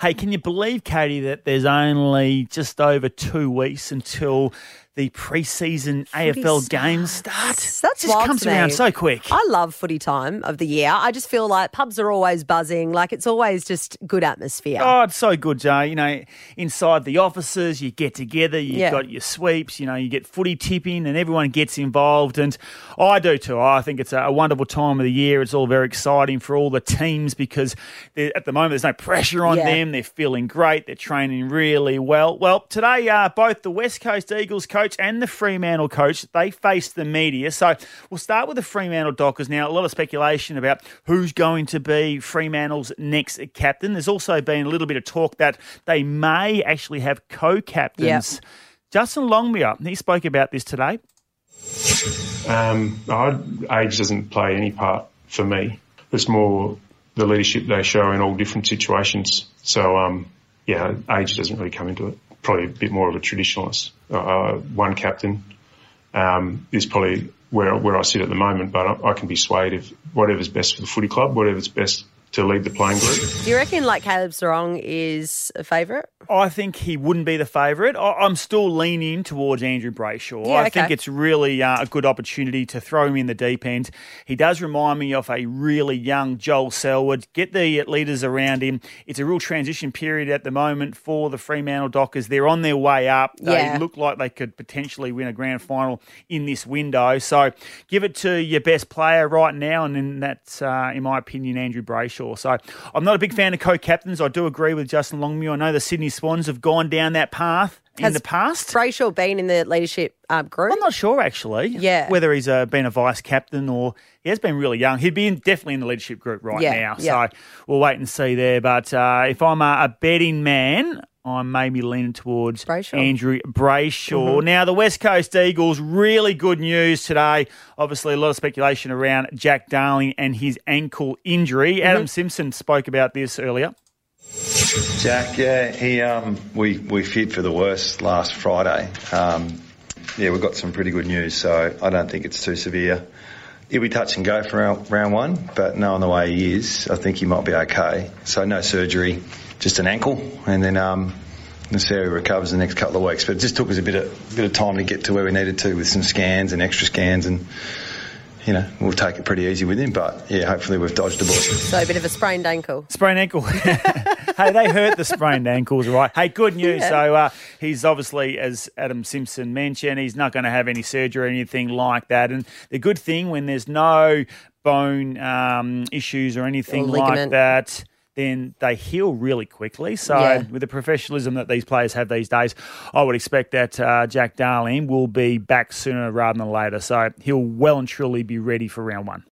Hey, can you believe, Katie, that there's only just over two weeks until the preseason AFL games start? That's it just comes to around so quick. I love footy time of the year. I just feel like pubs are always buzzing. Like it's always just good atmosphere. Oh, it's so good, Jay. You know, inside the offices, you get together, you've Yeah. got your sweeps, you know, you get footy tipping and everyone gets involved. And I do too. I think it's a, a wonderful time of the year. It's all very exciting for all the teams because at the moment there's no pressure on Yeah. them. They're feeling great. They're training really well. Well, today, uh, both the West Coast Eagles coach and the Fremantle coach, they faced the media. So we'll start with the Fremantle Dockers. Now, a lot of speculation about who's going to be Fremantle's next captain. There's also been a little bit of talk that they may actually have co-captains. Justin Longmuir, he spoke about this today. Um, age doesn't play any part for me. It's more the leadership they show in all different situations. So, um, yeah, age doesn't really come into it. Probably a bit more of a traditionalist. Uh, one captain um, is probably where where I sit at the moment, but I, I can be swayed if whatever's best for the footy club, whatever's best to lead the playing group. Do you reckon like Caleb Serong is a favourite? I think he wouldn't be the favourite. I- I'm still leaning towards Andrew Brayshaw. Yeah, I okay. think it's really uh, a good opportunity to throw him in the deep end. He does remind me of a really young Joel Selwood. Get the leaders around him. It's a real transition period at the moment for the Fremantle Dockers. They're on their way up. They Yeah. look like they could potentially win a grand final in this window. So give it to your best player right now, and then that's, uh, in my opinion, Andrew Brayshaw. So I'm not a big fan of co-captains. I do agree with Justin Longmuir. I know the Sydney Swans have gone down that path in Has the past. Brayshaw been in the leadership um, group? I'm not sure actually. Yeah. Whether he's uh, been a vice captain or he has been really young. He'd be in, definitely in the leadership group right Yeah, now. yeah. So we'll wait and see there. But uh, if I'm a, a betting man, I'm maybe leaning towards Brayshaw. Mm-hmm. Andrew Brayshaw. Now, the West Coast Eagles, really good news today. Obviously, a lot of speculation around Jack Darling and his ankle injury. Mm-hmm. Adam Simpson spoke about this earlier. Jack, yeah, he um, we we feared for the worst last Friday. Um, yeah, we've got some pretty good news, so I don't think it's too severe. He'll be touch and go for round, round one, but knowing the way he is, I think he might be okay. So no surgery, just an ankle, and then um, we'll see how he recovers the next couple of weeks. But it just took us a bit of bit of time to get to where we needed to with some scans and extra scans, and you know we'll take it pretty easy with him. But yeah, hopefully we've dodged a bullet. So a bit of a sprained ankle. Sprained ankle. hey, they hurt the sprained ankles, right? Hey, good news. Yeah. So uh, he's obviously, as Adam Simpson mentioned, he's not going to have any surgery or anything like that. And the good thing when there's no bone um, issues or anything Or like that. Then they heal really quickly. So, Yeah. with the professionalism that these players have these days, I would expect that uh, Jack Darling will be back sooner rather than later. So, he'll well and truly be ready for round one.